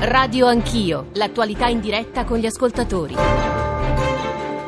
Radio Anch'io, l'attualità in diretta con gli ascoltatori.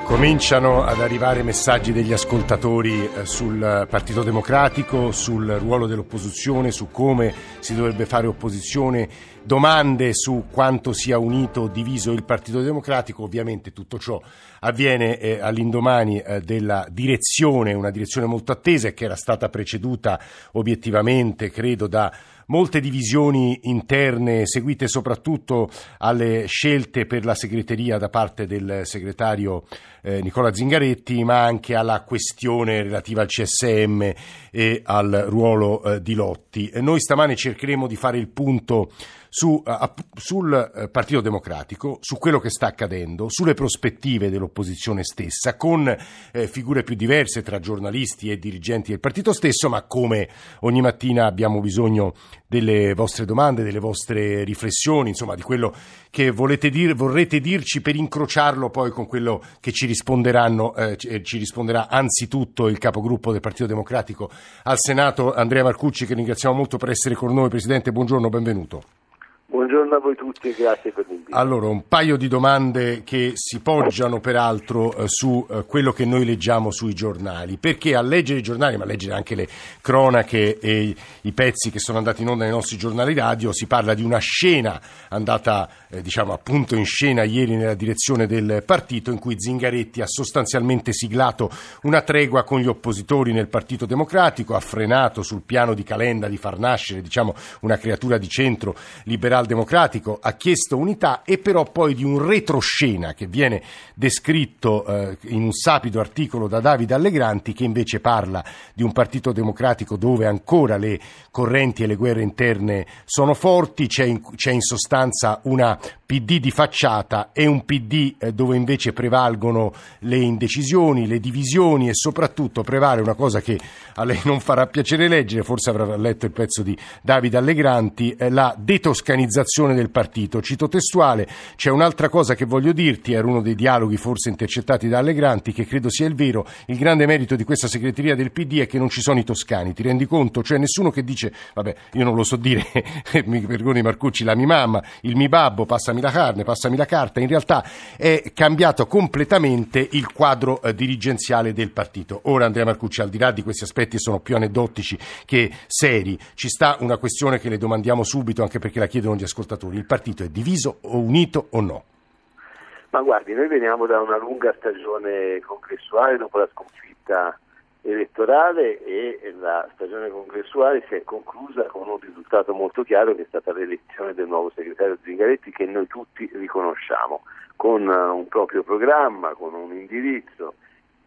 Cominciano ad arrivare messaggi degli ascoltatori eh, sul Partito Democratico, sul ruolo dell'opposizione, su come si dovrebbe fare opposizione, domande su quanto sia unito o diviso il Partito Democratico. Ovviamente tutto ciò avviene eh, all'indomani eh, della direzione, una direzione molto attesa e che era stata preceduta obiettivamente, credo, da molte divisioni interne seguite soprattutto alle scelte per la segreteria da parte del segretario eh, Nicola Zingaretti, ma anche alla questione relativa al CSM e al ruolo eh, di Lotti. Noi stamane cercheremo di fare il punto su, uh, sul uh, Partito Democratico, su quello che sta accadendo, sulle prospettive dell'opposizione stessa, con eh, figure più diverse tra giornalisti e dirigenti del partito stesso, ma come ogni mattina abbiamo bisogno delle vostre domande, delle vostre riflessioni, insomma di quello che dir, vorrete dirci per incrociarlo poi con quello che ci risponderanno, eh, ci risponderà anzitutto il capogruppo del Partito Democratico al Senato, Andrea Marcucci, che ringraziamo molto per essere con noi. Presidente, buongiorno, benvenuto. Buongiorno a voi tutti e grazie per l'invito. Allora, un paio di domande che si poggiano peraltro eh, su eh, quello che noi leggiamo sui giornali, perché a leggere i giornali, ma a leggere anche le cronache e i pezzi che sono andati in onda nei nostri giornali radio, si parla di una scena andata, eh, diciamo, appunto in scena ieri nella direzione del partito, in cui Zingaretti ha sostanzialmente siglato una tregua con gli oppositori nel Partito Democratico, ha frenato sul piano di Calenda di far nascere, diciamo, una creatura di centro liberale democratico ha chiesto unità e però poi di un retroscena che viene descritto eh, in un sapido articolo da Davide Allegranti che invece parla di un partito democratico dove ancora le correnti e le guerre interne sono forti, c'è in, c'è in sostanza una PD di facciata e un PD eh, dove invece prevalgono le indecisioni, le divisioni e soprattutto prevale una cosa che a lei non farà piacere leggere, forse avrà letto il pezzo di Davide Allegranti, eh, la detoscanizzazione del partito. Cito testuale, c'è un'altra cosa che voglio dirti, era uno dei dialoghi forse intercettati da Allegranti, che credo sia il vero, il grande merito di questa segreteria del PD è che non ci sono i toscani, ti rendi conto? Cioè nessuno che dice, vabbè, io non lo so dire, mi perdoni Marcucci, la mia mamma, il mio babbo, passami passami la carne, passami la carta, in realtà è cambiato completamente il quadro eh, dirigenziale del partito. Ora Andrea Marcucci, al di là di questi aspetti sono più aneddotici che seri, ci sta una questione che le domandiamo subito anche perché la chiedono gli ascoltatori. Il partito è diviso o unito o no? Ma guardi, noi veniamo da una lunga stagione congressuale dopo la sconfitta elettorale e la stagione congressuale si è conclusa con un risultato molto chiaro che è stata l'elezione del nuovo segretario Zingaretti che noi tutti riconosciamo, con un proprio programma, con un indirizzo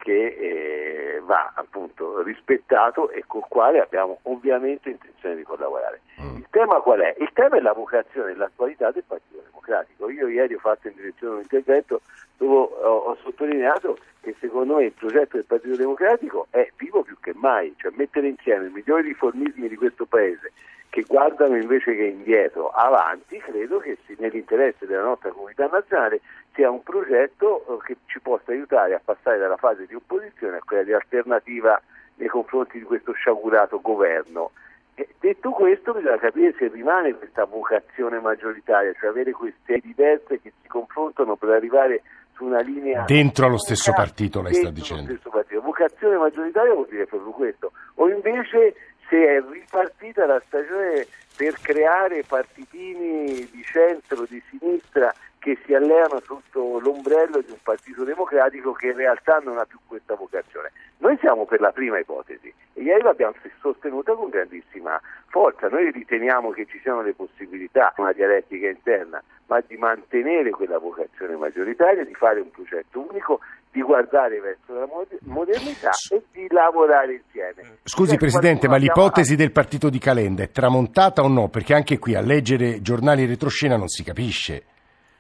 che eh, va appunto rispettato e col quale abbiamo ovviamente intenzione di collaborare. Mm. Il tema qual è? Il tema è la vocazione e l'attualità del Partito Democratico. Io ieri ho fatto in direzione un intervento dove ho, ho sottolineato che secondo me il progetto del Partito Democratico è vivo più che mai, cioè mettere insieme i migliori riformismi di questo Paese che guardano invece che indietro, avanti, credo che nell'interesse della nostra comunità nazionale sia un progetto eh, che ci possa aiutare a passare dalla fase di opposizione a quella di alternativa nei confronti di questo sciagurato governo. E detto questo bisogna capire se rimane questa vocazione maggioritaria, cioè avere queste diverse che si confrontano per arrivare su una linea... Dentro allo stesso partito, lei sta dicendo. Vocazione maggioritaria vuol dire proprio questo. O invece se è ripartita la stagione per creare partitini di centro, di sinistra che si alleano sotto l'ombrello di un partito democratico che in realtà non ha più questa vocazione. Noi siamo per la prima ipotesi e ieri l'abbiamo sostenuta con grandissima forza. Noi riteniamo che ci siano le possibilità, una dialettica interna, ma di mantenere quella vocazione maggioritaria, di fare un progetto unico, di guardare verso la modernità e di lavorare insieme. Scusi cioè, Presidente, ma l'ipotesi del partito di Calenda è tramontata o no? Perché anche qui a leggere giornali retroscena non si capisce.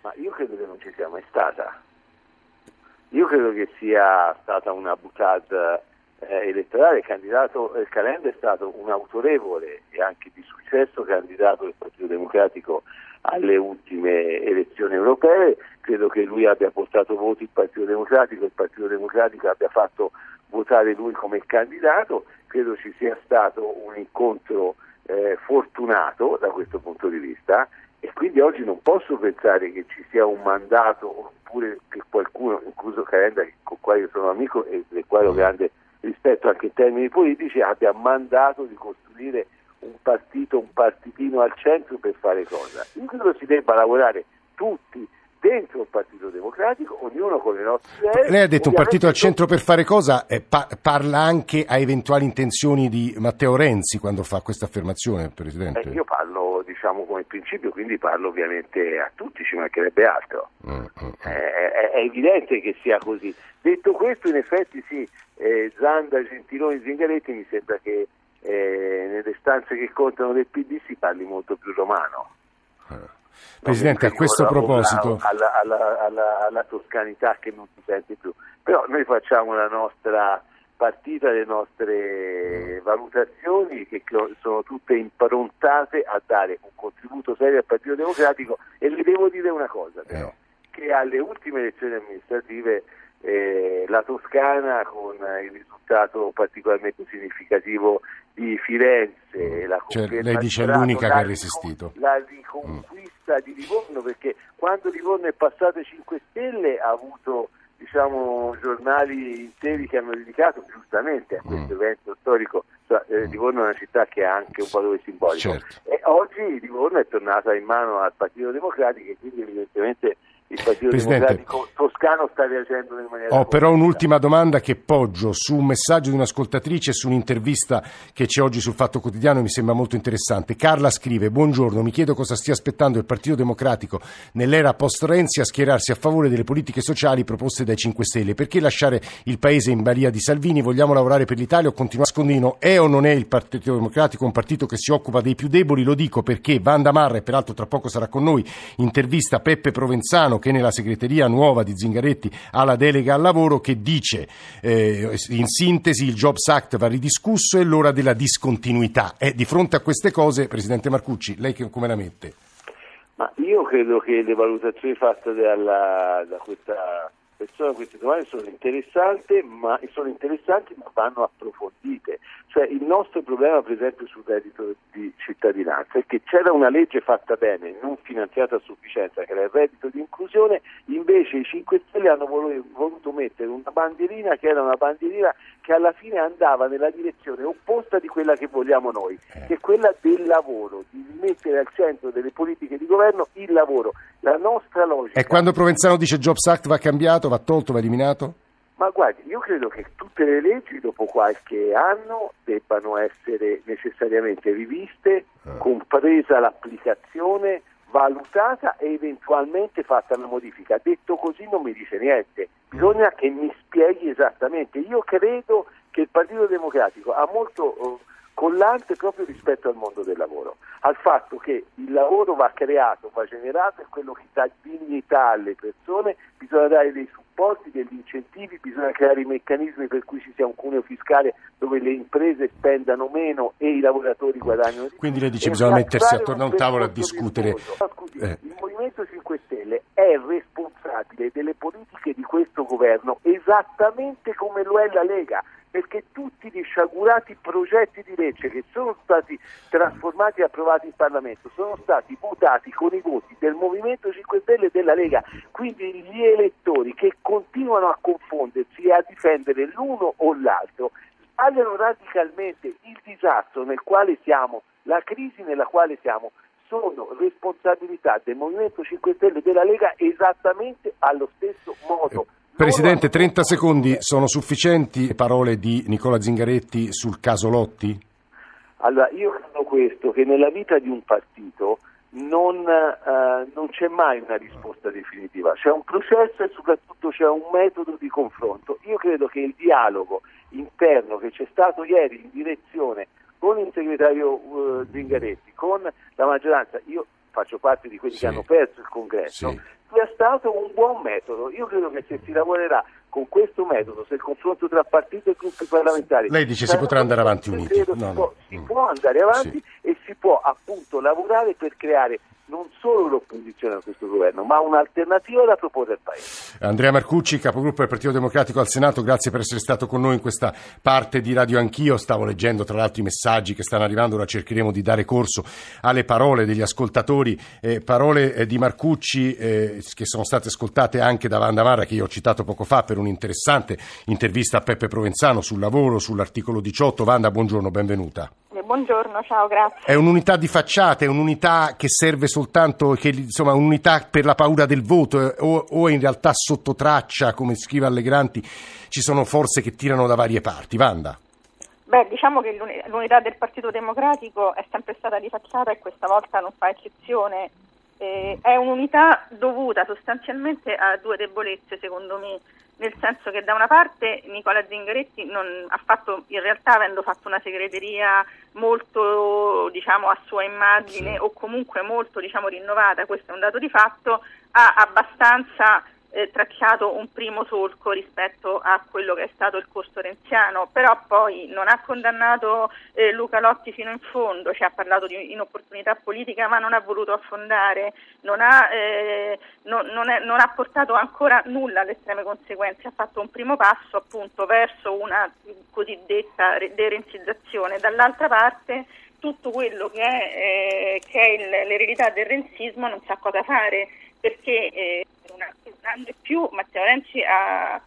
Ma io credo che non ci sia mai stata. Io credo che sia stata una buttata eh, elettorale. Il candidato eh, Calenda è stato un autorevole e anche di successo candidato del Partito Democratico alle ultime elezioni europee. Credo che lui abbia portato voti il Partito Democratico, il Partito Democratico abbia fatto votare lui come candidato. Credo ci sia stato un incontro eh, fortunato da questo punto di vista e quindi oggi non posso pensare che ci sia un mandato oppure che qualcuno, incluso Calenda, con cui io sono amico e del quale ho grande rispetto anche in termini politici, abbia mandato di costruire un partito, un partitino al centro per fare cosa. In credo si debba lavorare tutti dentro il Partito Democratico, ognuno con le nostre idee. Lei ha detto un partito al centro per fare cosa? Eh, pa- parla anche a eventuali intenzioni di Matteo Renzi quando fa questa affermazione, Presidente? Eh, io parlo diciamo come principio, quindi parlo ovviamente a tutti, ci mancherebbe altro. Mm, mm, mm. Eh, è, è, evidente che sia così. Detto questo, in effetti sì, eh, Zanda, Gentiloni, Zingaretti mi sembra che eh, nelle stanze che contano del PD si parli molto più romano. Eh. Presidente, a questo proposito... Alla, alla, alla, alla, toscanità che non si sente più. Però noi facciamo la nostra partita, le nostre valutazioni che sono tutte improntate a dare un contributo serio al Partito Democratico e le devo dire una cosa però, eh. che alle ultime elezioni amministrative eh, la Toscana con il risultato particolarmente significativo di Firenze, la cioè, lei dice l'unica che ha resistito. La riconquista mm. di Livorno perché quando Livorno è passato ai 5 Stelle ha avuto diciamo, giornali interi che hanno dedicato giustamente a questo mm. evento storico. Cioè, eh, Livorno è una città che ha anche un valore simbolico. Certo. E oggi Livorno è tornata in mano al Partito Democratico e quindi evidentemente il Partito Presidente, Democratico toscano sta reagendo in maniera... Ho però un'ultima domanda che poggio su un messaggio di un'ascoltatrice e su un'intervista che c'è oggi sul Fatto Quotidiano mi sembra molto interessante. Carla scrive, buongiorno, mi chiedo cosa stia aspettando il Partito Democratico nell'era post-Renzi a schierarsi a favore delle politiche sociali proposte dai 5 Stelle. Perché lasciare il Paese in balia di Salvini? Vogliamo lavorare per l'Italia o continuare a scondino? È o non è il Partito Democratico un partito che si occupa dei più deboli? Lo dico perché Vanda Marra, e peraltro tra poco sarà con noi, intervista Peppe Provenzano che nella segreteria nuova di Zingaretti ha la delega al lavoro che dice eh, in sintesi il Jobs Act va ridiscusso e l'ora della discontinuità. E di fronte a queste cose, Presidente Marcucci, lei come la mette? Ma io credo che le valutazioni fatte dalla, da questa persona, queste domande sono interessanti, ma, sono interessanti ma vanno approfondite. Cioè, il nostro problema, per esempio, sul reddito di cittadinanza è che c'era una legge fatta bene, non finanziata a sufficienza, che era il reddito di inclusione, invece i 5 Stelle hanno voluto mettere una bandierina che era una bandierina che alla fine andava nella direzione opposta di quella che vogliamo noi, eh. che è quella del lavoro, di mettere al centro delle politiche di governo il lavoro. La nostra logica... E quando Provenzano dice Jobs Act va cambiato, va tolto, va eliminato? Ma guardi, io credo che tutte le leggi dopo qualche anno debbano essere necessariamente riviste, ah. compresa l'applicazione, valutata e eventualmente fatta una modifica. Detto così non mi dice niente, bisogna che mi spieghi esattamente. Io credo che il Partito Democratico ha molto eh, collante proprio rispetto al mondo del lavoro, al fatto che il lavoro va creato, va generato, è quello che dà dignità alle persone, bisogna dare dei supporti, degli incentivi, bisogna creare i meccanismi per cui ci sia un cuneo fiscale dove le imprese spendano meno e i lavoratori guadagnano di più. Quindi lei dice che bisogna mettersi attorno a un tavolo a discutere. Scusi, eh. Il Movimento 5 Stelle è responsabile delle politiche di questo governo esattamente come lo è la Lega perché tutti gli sciagurati progetti di legge che sono stati trasformati e approvati in Parlamento sono stati votati con i voti del Movimento 5 Stelle e della Lega, quindi gli elettori che continuano a confondersi e a difendere l'uno o l'altro sbagliano radicalmente il disastro nel quale siamo, la crisi nella quale siamo sono responsabilità del Movimento 5 Stelle e della Lega esattamente allo stesso modo. Presidente, 30 secondi sono sufficienti parole di Nicola Zingaretti sul caso Lotti? Allora, io credo questo, che nella vita di un partito non, eh, non, c'è mai una risposta definitiva, c'è un processo e soprattutto c'è un metodo di confronto. Io credo che il dialogo interno che c'è stato ieri in direzione con il segretario uh, Zingaretti, con la maggioranza, io faccio parte di quelli sì. che hanno perso il congresso, sì sia stato un buon metodo. Io credo che se si lavorerà con questo metodo, se il confronto tra partiti e gruppi parlamentari... Lei dice si potrà andare avanti uniti. No, si, può, si può andare avanti sì. e si può appunto lavorare per creare non solo l'opposizione a questo governo, ma un'alternativa da proporre al Paese. Andrea Marcucci, capogruppo del Partito Democratico al Senato, grazie per essere stato con noi in questa parte di Radio Anch'io. Stavo leggendo tra l'altro i messaggi che stanno arrivando, ora cercheremo di dare corso alle parole degli ascoltatori, eh, parole eh, di Marcucci eh, che sono state ascoltate anche da Vanda Marra che io ho citato poco fa per un'interessante intervista a Peppe Provenzano sul lavoro, sull'articolo 18. Vanda, buongiorno, benvenuta. Buongiorno, ciao, grazie. È un'unità di facciata, è un'unità che serve soltanto, che, insomma, un'unità per la paura del voto eh, o, o in realtà sotto traccia, come scrive Allegranti, ci sono forze che tirano da varie parti. Vanda. Beh, diciamo che l'unità del Partito Democratico è sempre stata di facciata e questa volta non fa eccezione. Eh, è un'unità dovuta sostanzialmente a due debolezze, secondo me nel senso che da una parte Nicola Zingaretti non, ha fatto, in realtà avendo fatto una segreteria molto diciamo, a sua immagine sì. o comunque molto diciamo, rinnovata, questo è un dato di fatto, ha abbastanza eh, tracciato un primo solco rispetto a quello che è stato il corso renziano, però poi non ha condannato eh, Luca Lotti fino in fondo, ci ha parlato di inopportunità politica ma non ha voluto affondare, non ha, eh, non, non, è, non ha portato ancora nulla alle estreme conseguenze, ha fatto un primo passo appunto verso una cosiddetta derenzizzazione, dall'altra parte tutto quello che è, eh, che è l'eredità del renzismo non sa cosa fare perché eh, un anno e più Matteo Renzi ha, ha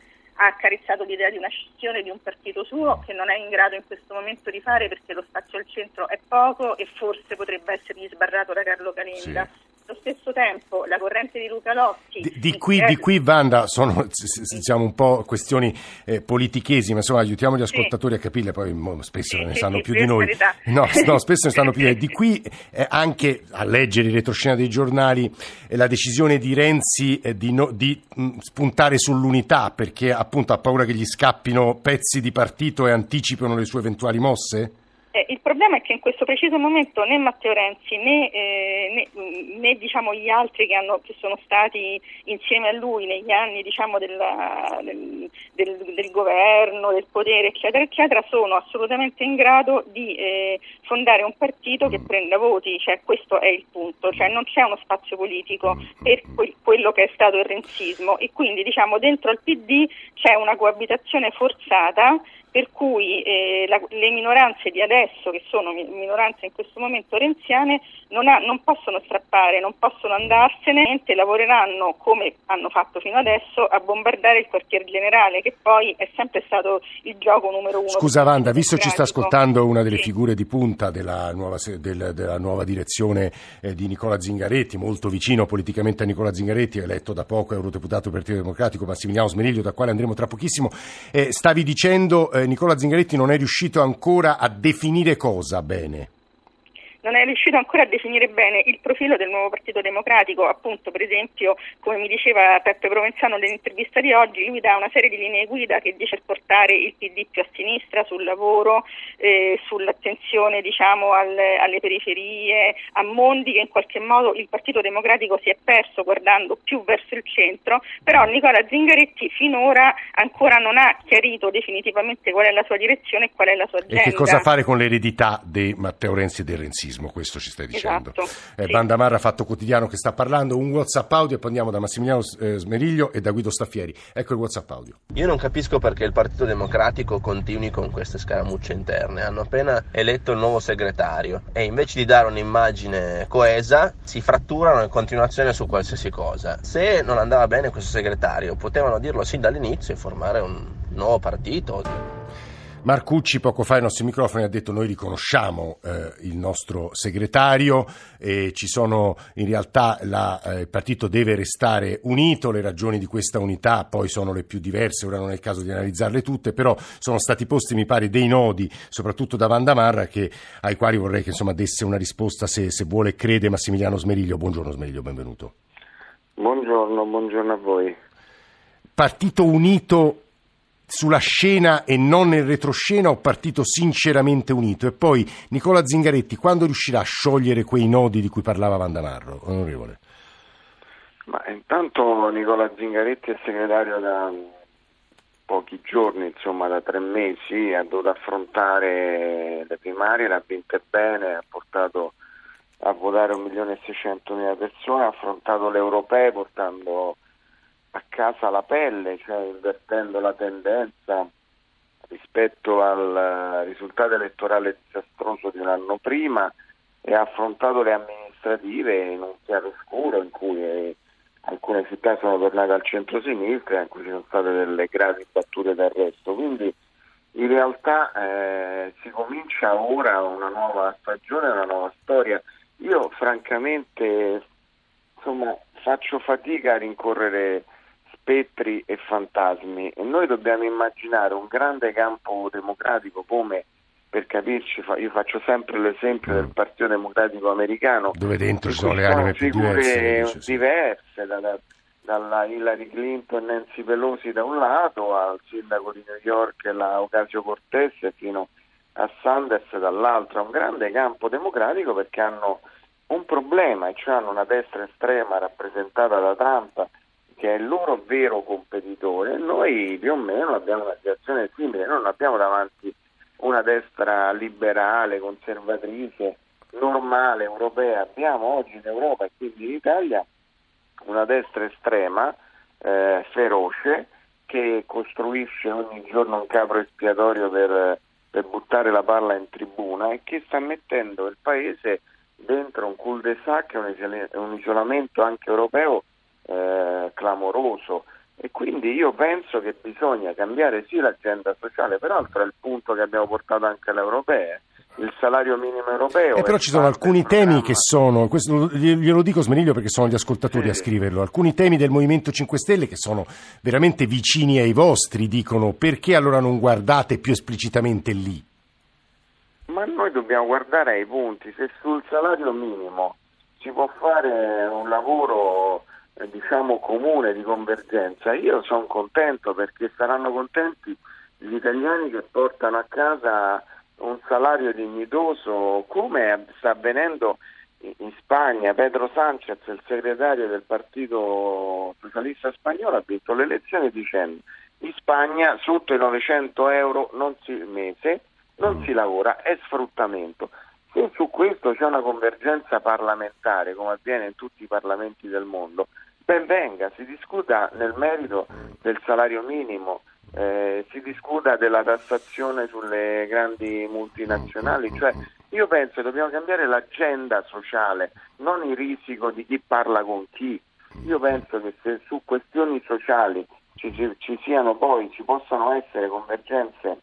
accarezzato l'idea di una scissione di un partito suo che non è in grado in questo momento di fare perché lo spazio al centro è poco e forse potrebbe essergli sbarrato da Carlo Calenda. Sì allo stesso tempo la corrente di Luca Lotti. Di, di, qui, di qui, Vanda, sono diciamo, un po' questioni eh, politichesi, ma insomma aiutiamo gli ascoltatori sì. a capirle, poi spesso sì, ne sanno sì, più di noi. No, no, spesso ne sanno più di noi. Di qui eh, anche a leggere in retroscena dei giornali eh, la decisione di Renzi eh, di, no, di mh, mm, spuntare sull'unità perché appunto ha paura che gli scappino pezzi di partito e anticipino le sue eventuali mosse? Eh, il problema è che in questo preciso momento né Matteo Renzi né, eh, né, né diciamo, gli altri che, hanno, che, sono stati insieme a lui negli anni diciamo, della, del, del, del, governo, del potere, eccetera, eccetera, sono assolutamente in grado di eh, fondare un partito che prenda voti, cioè, questo è il punto, cioè, non c'è uno spazio politico per que- quello che è stato il renzismo. E quindi diciamo, dentro al PD c'è una coabitazione forzata per cui eh, la, le minoranze di adesso, che sono minoranze in questo momento renziane, non, ha, non possono strappare, non possono andarsene, lavoreranno come hanno fatto fino adesso a bombardare il quartier generale, che poi è sempre stato il gioco numero uno. Scusa Wanda, visto ci sta ascoltando una delle sì. figure di punta della nuova, del, della nuova direzione eh, di Nicola Zingaretti, molto vicino politicamente a Nicola Zingaretti, eletto da poco eurodeputato del Partito Democratico, Massimiliano Smeriglio, da quale andremo tra pochissimo, eh, stavi dicendo eh, Nicola Zingaretti non è riuscito ancora a definire cosa bene non è riuscito ancora a definire bene il profilo del nuovo Partito Democratico, appunto per esempio come mi diceva Peppe Provenzano nell'intervista di oggi, lui dà una serie di linee guida che dice portare il PD più a sinistra sul lavoro, eh, sull'attenzione diciamo, alle, alle periferie, a mondi che in qualche modo il Partito Democratico si è perso guardando più verso il centro, però Nicola Zingaretti finora ancora non ha chiarito definitivamente qual è la sua direzione e qual è la sua agenda. E che cosa fare con l'eredità di Matteo Renzi e del renzismo? Terrorismo, questo ci stai dicendo. Esatto, eh, sì. Bandamarra Fatto Quotidiano che sta parlando, un WhatsApp audio e poi andiamo da Massimiliano eh, Smeriglio e da Guido Staffieri. Ecco il WhatsApp audio. Io non capisco perché il Partito Democratico continui con queste scaramucce interne. Hanno appena eletto il nuovo segretario e invece di dare un'immagine coesa si fratturano in continuazione su qualsiasi cosa. Se non andava bene questo segretario, potevano dirlo sin dall'inizio e formare un nuovo partito. Marcucci poco fa ai nostri microfoni ha detto noi riconosciamo eh, il nostro segretario e ci sono in realtà la, eh, il partito deve restare unito, le ragioni di questa unità poi sono le più diverse, ora non è il caso di analizzarle tutte, però sono stati posti mi pare dei nodi, soprattutto da Vandamarra, che, ai quali vorrei che insomma, desse una risposta se, se vuole crede Massimiliano Smeriglio. Buongiorno Smeriglio, benvenuto. Buongiorno, buongiorno a voi. Partito unito sulla scena e non nel retroscena o partito sinceramente unito? E poi Nicola Zingaretti, quando riuscirà a sciogliere quei nodi di cui parlava Vandamarro, onorevole? Ma intanto Nicola Zingaretti è segretario da pochi giorni, insomma da tre mesi, ha dovuto affrontare le primarie, le ha vinte bene, ha portato a votare 1.600.000 persone, ha affrontato le europee portando a casa la pelle, cioè invertendo la tendenza rispetto al risultato elettorale disastroso di un anno prima e ha affrontato le amministrative in un chiaro scuro in cui alcune città sono tornate al centro-sinistra e in cui ci sono state delle gravi battute d'arresto. Quindi in realtà eh, si comincia ora una nuova stagione, una nuova storia. Io francamente insomma, faccio fatica a rincorrere spettri e fantasmi. E noi dobbiamo immaginare un grande campo democratico come per capirci, io faccio sempre l'esempio del Partito Democratico americano dove dentro ci sono le anime più diverse, diverse da, da, dalla Hillary Clinton e Nancy Pelosi da un lato al sindaco di New York la Ocasio Cortez fino a Sanders dall'altro, un grande campo democratico perché hanno un problema, e cioè hanno una destra estrema rappresentata da Trump che è il loro vero competitore noi più o meno abbiamo una situazione simile, noi non abbiamo davanti una destra liberale, conservatrice, normale, europea, abbiamo oggi in Europa e quindi in Italia una destra estrema, eh, feroce, che costruisce ogni giorno un capro espiatorio per, per buttare la palla in tribuna e che sta mettendo il paese dentro un cul-de-sac e un isolamento anche europeo eh, clamoroso e quindi io penso che bisogna cambiare sì l'agenda sociale, peraltro è il punto che abbiamo portato anche alle europee. Il salario minimo europeo. Eh, però ci sono alcuni temi che sono, questo glielo dico Smeriglio perché sono gli ascoltatori sì. a scriverlo, alcuni temi del Movimento 5 Stelle che sono veramente vicini ai vostri, dicono perché allora non guardate più esplicitamente lì? Ma noi dobbiamo guardare ai punti, se sul salario minimo si può fare un lavoro diciamo comune di convergenza, io sono contento perché saranno contenti gli italiani che portano a casa un salario dignitoso come sta avvenendo in Spagna. Pedro Sanchez, il segretario del Partito Socialista Spagnolo, ha vinto le elezioni dicendo in Spagna sotto i 900 euro non si, mese non si lavora, è sfruttamento. Se su questo c'è una convergenza parlamentare, come avviene in tutti i parlamenti del mondo, ben venga, si discuta nel merito del salario minimo, eh, si discuta della tassazione sulle grandi multinazionali, cioè io penso che dobbiamo cambiare l'agenda sociale, non il risico di chi parla con chi. Io penso che se su questioni sociali ci, ci, ci siano poi, ci possano essere convergenze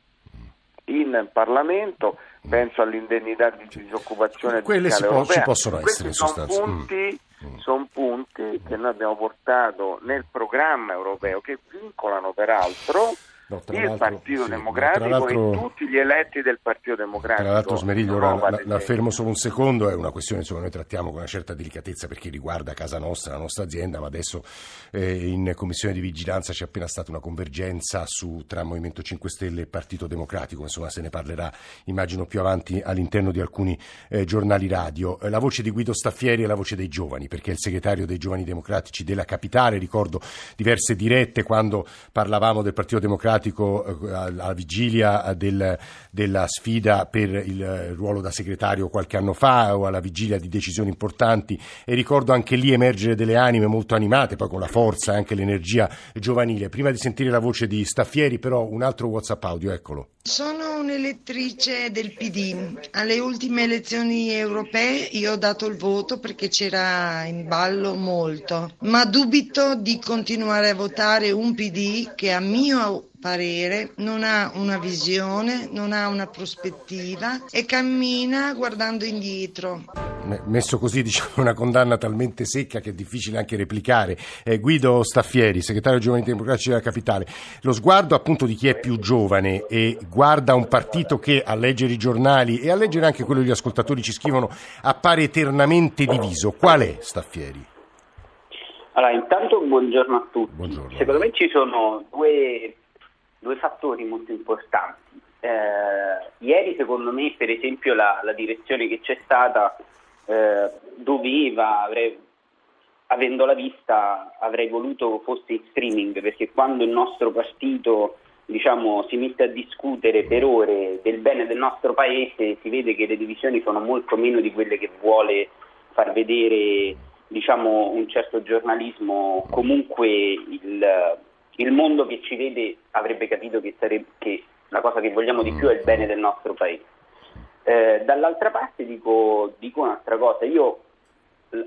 in Parlamento, penso all'indennità di disoccupazione Quelle si può, ci possono essere in sostanza. Sono punti, mm. Son punti che noi abbiamo portato nel programma europeo che vincolano peraltro No, il Partito sì, Democratico e tutti gli eletti del Partito Democratico. Tra l'altro, Smeriglio, ora la, la, fermo solo un secondo, è una questione insomma, noi trattiamo con una certa delicatezza perché riguarda casa nostra, la nostra azienda, ma adesso eh, in Commissione di Vigilanza c'è appena stata una convergenza su, tra Movimento 5 Stelle e Partito Democratico, insomma se ne parlerà immagino più avanti all'interno di alcuni eh, giornali radio. Eh, la voce di Guido Staffieri è la voce dei giovani, perché è il segretario dei giovani democratici della capitale, ricordo diverse dirette quando parlavamo del Partito Democratico Democratico eh, alla vigilia del, della sfida per il ruolo da segretario qualche anno fa o alla vigilia di decisioni importanti e ricordo anche lì emergere delle anime molto animate, poi con la forza e anche l'energia giovanile. Prima di sentire la voce di Staffieri però un altro WhatsApp audio, eccolo. Sono un'elettrice del PD. Alle ultime elezioni europee io ho dato il voto perché c'era in ballo molto, ma dubito di continuare a votare un PD che a mio parere non ha una visione, non ha una prospettiva e cammina guardando indietro. Messo così, diciamo, una condanna talmente secca che è difficile anche replicare. Eh, Guido Staffieri, segretario Giovani Democratici della Capitale, lo sguardo appunto di chi è più giovane e guarda un partito che a leggere i giornali e a leggere anche quello che gli ascoltatori ci scrivono appare eternamente diviso. Qual è Staffieri? Allora, intanto buongiorno a tutti. Buongiorno. Secondo me ci sono due due fattori molto importanti. Eh, ieri secondo me per esempio la, la direzione che c'è stata eh, doveva, avrei, avendola vista avrei voluto fosse in streaming perché quando il nostro partito diciamo, si mette a discutere per ore del bene del nostro paese si vede che le divisioni sono molto meno di quelle che vuole far vedere diciamo, un certo giornalismo, comunque il, il, mondo che ci vede avrebbe capito che, sarebbe, che la cosa che vogliamo di più è il bene del nostro paese. Eh, dall'altra parte dico, dico un'altra cosa, io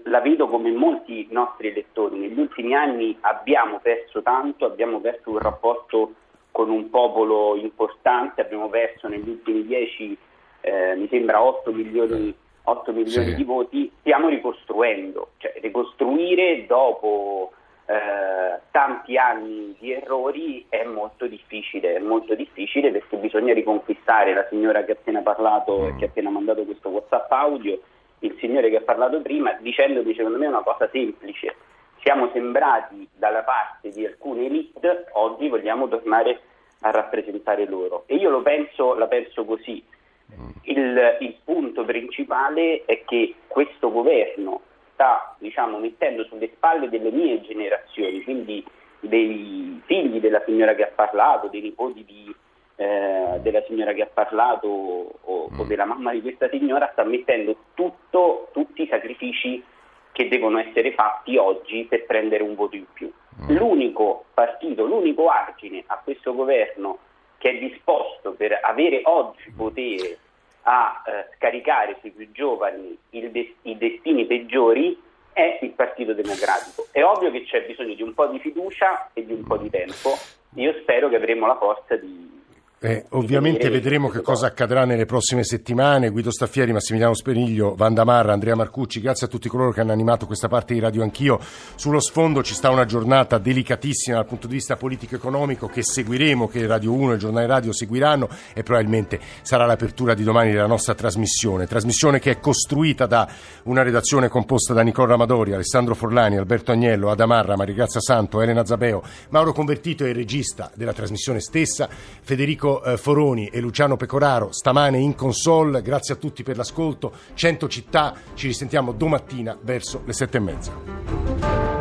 la vedo come molti nostri elettori, negli ultimi anni abbiamo perso tanto, abbiamo perso un rapporto con un popolo importante, abbiamo perso negli ultimi dieci, eh, mi sembra 8 milioni, 8 milioni sì. di voti, stiamo ricostruendo, cioè ricostruire dopo eh, tanti anni di errori è molto difficile, è molto difficile perché bisogna riconquistare la signora che ha appena parlato e mm. che ha appena mandato questo WhatsApp audio il signore che ha parlato prima dicendomi secondo me una cosa semplice. Siamo sembrati dalla parte di alcune elite, oggi vogliamo tornare a rappresentare loro. E io lo penso, la penso così. Il, il punto principale è che questo governo sta diciamo, mettendo sulle spalle delle mie generazioni, quindi dei figli della signora che ha parlato, dei nipoti di eh, della signora che ha parlato o, o, mm. della mamma di questa signora sta mettendo tutto, tutti i sacrifici che devono essere fatti oggi per prendere un voto in più. Mm. L'unico partito, l'unico argine a questo governo che è disposto per avere oggi potere a eh, scaricare sui più giovani de- i destini peggiori è il Partito Democratico. È ovvio che c'è bisogno di un po' di fiducia e di un po' di tempo. Io spero che avremo la forza di, eh, ovviamente vedremo che cosa accadrà nelle prossime settimane. Guido Staffieri, Massimiliano Speriglio, Vanda Marra, Andrea Marcucci, grazie a tutti coloro che hanno animato questa parte di Radio Anch'io. Sullo sfondo ci sta una giornata delicatissima dal punto di vista politico-economico che seguiremo, che Radio 1 e il giornale radio seguiranno e probabilmente sarà l'apertura di domani della nostra trasmissione. Trasmissione che è costruita da una redazione composta da Nicola Ramadori, Alessandro Forlani, Alberto Agnello, Adamarra, Marigrazia Santo, Elena Zabeo, Mauro Convertito è il regista della trasmissione stessa, Federico Enrico eh, Foroni e Luciano Pecoraro stamane in console. Grazie a tutti per l'ascolto. 100 città, ci risentiamo domattina verso le sette e mezza.